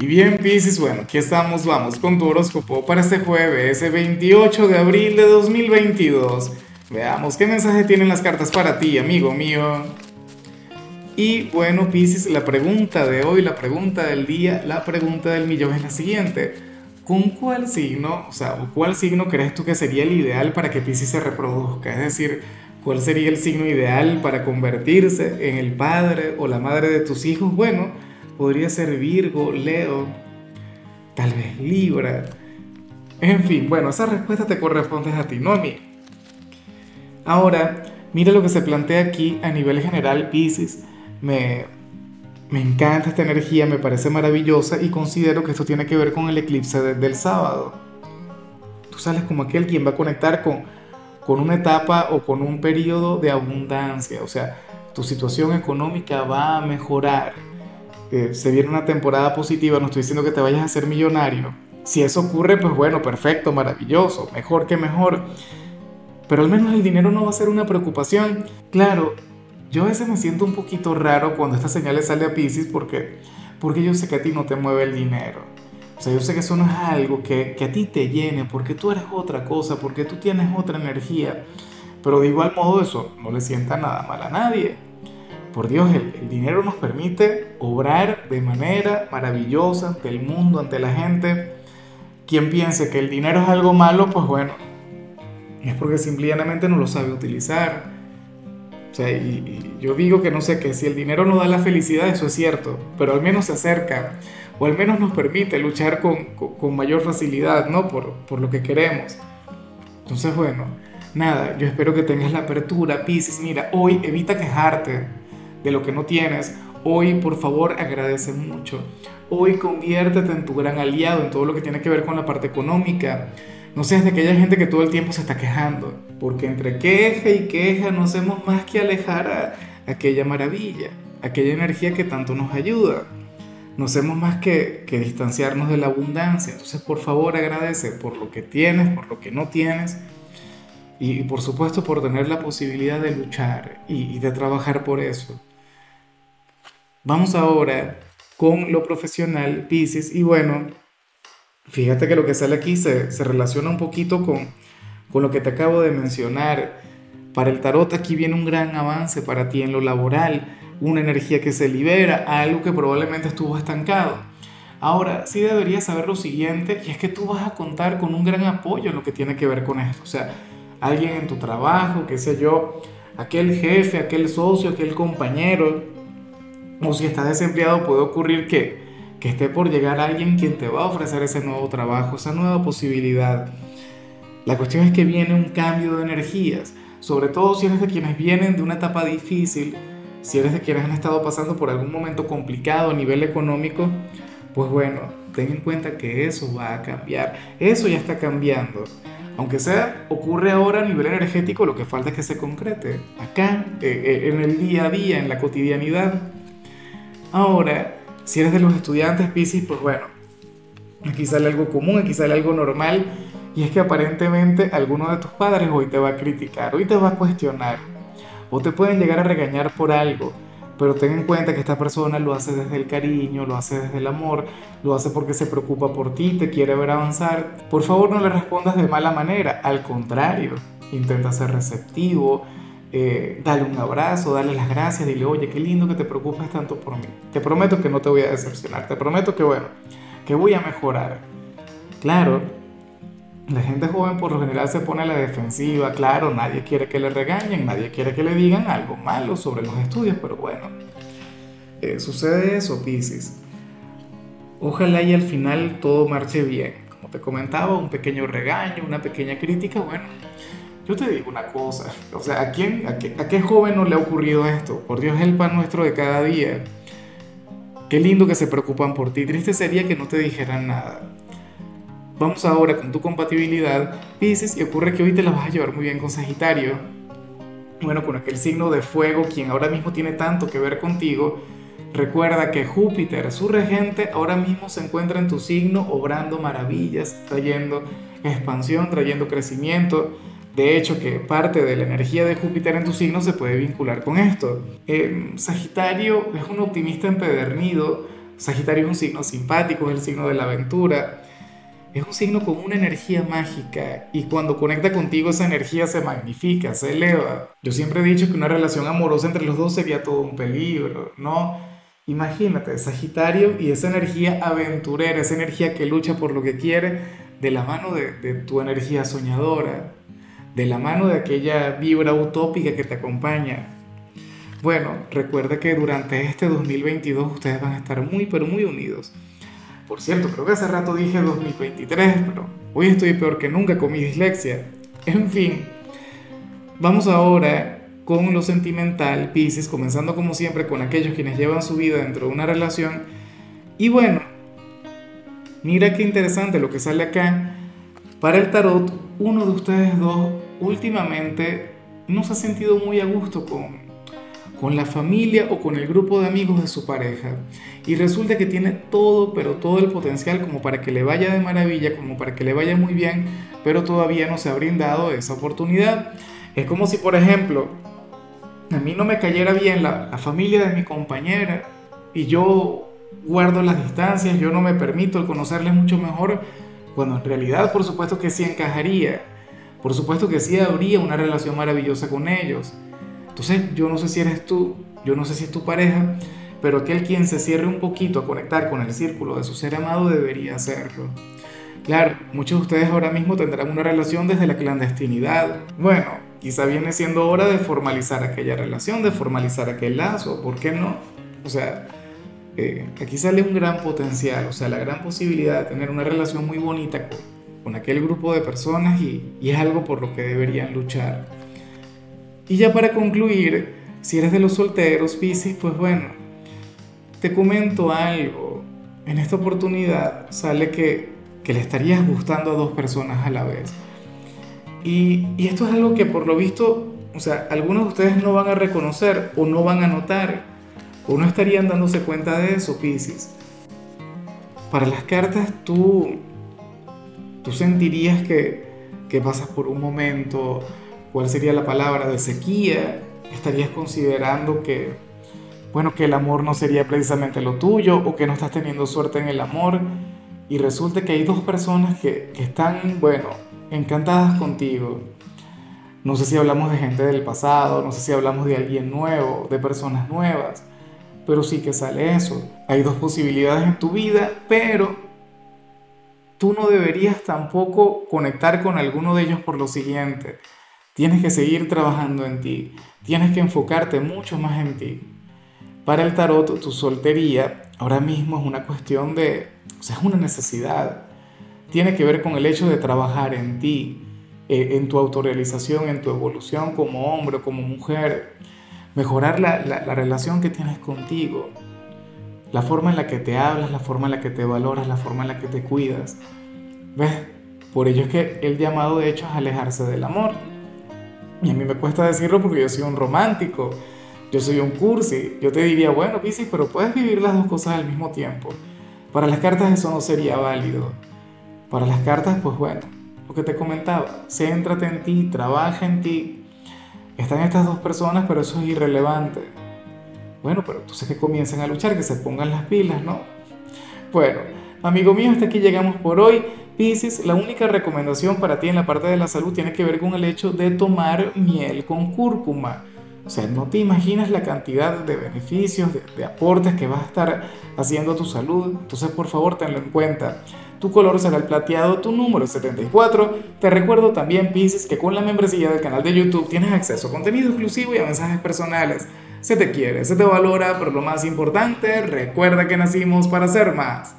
Y bien, Pisces, bueno, aquí estamos, vamos con tu horóscopo para este jueves, ese 28 de abril de 2022. Veamos qué mensaje tienen las cartas para ti, amigo mío. Y bueno, Pisces, la pregunta de hoy, la pregunta del día, la pregunta del millón es la siguiente. ¿Con cuál signo, o sea, cuál signo crees tú que sería el ideal para que Pisces se reproduzca? Es decir, ¿cuál sería el signo ideal para convertirse en el padre o la madre de tus hijos? Bueno, podría ser Virgo, Leo, tal vez Libra. En fin, bueno, esa respuesta te corresponde a ti, no a mí. Ahora, mira lo que se plantea aquí a nivel general, Pisces. Me, me encanta esta energía, me parece maravillosa y considero que esto tiene que ver con el eclipse del sábado. Tú sales como aquel quien va a conectar con, con una etapa o con un periodo de abundancia, o sea, tu situación económica va a mejorar se viene una temporada positiva, no estoy diciendo que te vayas a hacer millonario. Si eso ocurre, pues bueno, perfecto, maravilloso, mejor que mejor. Pero al menos el dinero no va a ser una preocupación. Claro, yo a veces me siento un poquito raro cuando esta señal sale a Pisces porque, porque yo sé que a ti no te mueve el dinero. O sea, yo sé que eso no es algo que, que a ti te llene porque tú eres otra cosa, porque tú tienes otra energía. Pero de igual modo eso no le sienta nada mal a nadie. Por Dios, el, dinero nos permite obrar de manera maravillosa ante el mundo, ante la gente. Quien piense que el dinero es algo malo, pues bueno, es porque simplemente no lo sabe utilizar. O sea, y, yo digo que no sé, que si el dinero no da la felicidad, eso es cierto, pero al menos se acerca, o al menos nos permite luchar con, con, mayor facilidad, ¿no? Por, por lo que queremos. Entonces, bueno, nada, yo espero que tengas la apertura, Pisces. Mira, hoy evita quejarte de lo que no tienes, hoy por favor agradece mucho. Hoy conviértete en tu gran aliado en todo lo que tiene que ver con la parte económica. No seas de aquella gente que todo el tiempo se está quejando, porque entre queja y queja no hacemos más que alejar a aquella maravilla, aquella energía que tanto nos ayuda. No hacemos más que, que distanciarnos de la abundancia. Entonces, por favor, agradece por lo que tienes, por lo que no tienes y, por supuesto por tener la posibilidad de luchar y de trabajar por eso. Vamos ahora con lo profesional, Pisces, y bueno, fíjate que lo que sale aquí se, relaciona un poquito con, con lo que te acabo de mencionar. Para el tarot aquí viene un gran avance para ti en lo laboral, una energía que se libera, algo que probablemente estuvo estancado. Ahora, sí deberías saber lo siguiente, y es que tú vas a contar con un gran apoyo en lo que tiene que ver con esto. O sea, alguien en tu trabajo, qué sé yo, aquel jefe, aquel socio, aquel compañero, o si estás desempleado puede ocurrir que, que esté por llegar alguien quien te va a ofrecer ese nuevo trabajo, esa nueva posibilidad. La cuestión es que viene un cambio de energías, sobre todo si eres de quienes vienen de una etapa difícil, si eres de quienes han estado pasando por algún momento complicado a nivel económico, pues bueno, ten en cuenta que eso va a cambiar, eso ya está cambiando. Aunque sea, ocurre ahora a nivel energético, lo que falta es que se concrete acá, eh, eh, en el día a día, en la cotidianidad. Ahora, si eres de los estudiantes Pisces, pues bueno, aquí sale algo común, aquí sale algo normal, y es que aparentemente alguno de tus padres hoy te va a criticar, hoy te va a cuestionar, o te pueden llegar a regañar por algo, pero ten en cuenta que esta persona lo hace desde el cariño, lo hace desde el amor, lo hace porque se preocupa por ti, te quiere ver avanzar. Por favor no le respondas de mala manera, al contrario, intenta ser receptivo, eh, dale un abrazo, dale las gracias, dile, oye, qué lindo que te preocupes tanto por mí. Te prometo que no te voy a decepcionar, te prometo que, bueno, que voy a mejorar. Claro, la gente joven por lo general se pone a la defensiva, claro, nadie quiere que le regañen, nadie quiere que le digan algo malo sobre los estudios, pero bueno, eh, sucede eso, Pisces. Ojalá y al final todo marche bien. Como te comentaba, un pequeño regaño, una pequeña crítica, bueno, yo te digo una cosa, o sea, ¿a, quién, a, qué, joven no le ha ocurrido esto? Por Dios, es el pan nuestro de cada día. Qué lindo que se preocupan por ti. Triste sería que no te dijeran nada. Vamos ahora con tu compatibilidad, Pisces, y ocurre que hoy te la vas a llevar muy bien con Sagitario. Bueno, con aquel signo de fuego, quien ahora mismo tiene tanto que ver contigo, recuerda que Júpiter, su regente, ahora mismo se encuentra en tu signo obrando maravillas, trayendo expansión, trayendo crecimiento de hecho, que parte de la energía de Júpiter en tu signo se puede vincular con esto. Eh, Sagitario es un optimista empedernido, Sagitario es un signo simpático, es el signo de la aventura. Es un signo con una energía mágica y cuando conecta contigo esa energía se magnifica, se eleva. Yo siempre he dicho que una relación amorosa entre los dos sería todo un peligro, ¿no? Imagínate, Sagitario y esa energía aventurera, esa energía que lucha por lo que quiere, de la mano de tu energía soñadora, de la mano de aquella vibra utópica que te acompaña. Bueno, recuerda que durante este 2022 ustedes van a estar muy, pero muy unidos. Por cierto, creo que hace rato dije 2023, pero hoy estoy peor que nunca con mi dislexia. En fin, vamos ahora con lo sentimental, Pisces, comenzando como siempre con aquellos quienes llevan su vida dentro de una relación. Y bueno, mira qué interesante lo que sale acá. Para el tarot, uno de ustedes dos últimamente no se ha sentido muy a gusto con, con la familia o con el grupo de amigos de su pareja. Y resulta que tiene todo, pero todo el potencial como para que le vaya de maravilla, como para que le vaya muy bien, pero todavía no se ha brindado esa oportunidad. Es como si, por ejemplo, a mí no me cayera bien la, familia de mi compañera y yo guardo las distancias, yo no me permito el conocerles mucho mejor, cuando en realidad por supuesto que sí encajaría, por supuesto que sí habría una relación maravillosa con ellos entonces, yo no sé si eres tú, yo no sé si es tu pareja, pero aquel quien se cierre un poquito a conectar con el círculo de su ser amado debería hacerlo. Claro, muchos de ustedes ahora mismo tendrán una relación desde la clandestinidad. Bueno, quizá viene siendo hora de formalizar aquella relación, de formalizar aquel lazo, ¿por qué no? O sea, eh, aquí sale un gran potencial, o sea, la gran posibilidad de tener una relación muy bonita con, con aquel grupo de personas y, y es algo por lo que deberían luchar. Y ya para concluir, si eres de los solteros, Piscis, pues bueno, te comento algo. En esta oportunidad sale que, que le estarías gustando a dos personas a la vez. Y, y, esto es algo que por lo visto, o sea, algunos de ustedes no van a reconocer o no van a notar o no estarían dándose cuenta de eso, Piscis. Para las cartas tú, tú sentirías que, que pasas por un momento ¿Cuál sería la palabra de sequía? ¿Estarías considerando que, bueno, que el amor no sería precisamente lo tuyo o que no estás teniendo suerte en el amor? Y resulta que hay dos personas que, que están, bueno, encantadas contigo. No sé si hablamos de gente del pasado, no sé si hablamos de alguien nuevo, de personas nuevas, pero sí que sale eso. Hay dos posibilidades en tu vida, pero tú no deberías tampoco conectar con alguno de ellos por lo siguiente. Tienes que seguir trabajando en ti. Tienes que enfocarte mucho más en ti. Para el tarot, tu soltería ahora mismo es una cuestión de, o sea, es una necesidad. Tiene que ver con el hecho de trabajar en ti, eh, en tu autorrealización, en tu evolución como hombre o como mujer. Mejorar la, la relación que tienes contigo. La forma en la que te hablas, la forma en la que te valoras, la forma en la que te cuidas. ¿Ves? Por ello es que el llamado de hecho es alejarse del amor. Y a mí me cuesta decirlo porque yo soy un romántico, yo soy un cursi. Yo te diría, bueno, Piscis, pero puedes vivir las dos cosas al mismo tiempo. Para las cartas eso no sería válido. Para las cartas, pues bueno, lo que te comentaba, céntrate en ti, trabaja en ti. Están estas dos personas, pero eso es irrelevante. Bueno, pero entonces que comiencen a luchar, que se pongan las pilas, ¿no? Bueno, amigo mío, hasta aquí llegamos por hoy. Piscis, la única recomendación para ti en la parte de la salud tiene que ver con el hecho de tomar miel con cúrcuma. O sea, no te imaginas la cantidad de beneficios, de, aportes que vas a estar haciendo a tu salud. Entonces, por favor, tenlo en cuenta. Tu color será el plateado, tu número es 74. Te recuerdo también, Piscis, que con la membresía del canal de YouTube tienes acceso a contenido exclusivo y a mensajes personales. Se te quiere, se te valora, pero lo más importante, recuerda que nacimos para ser más.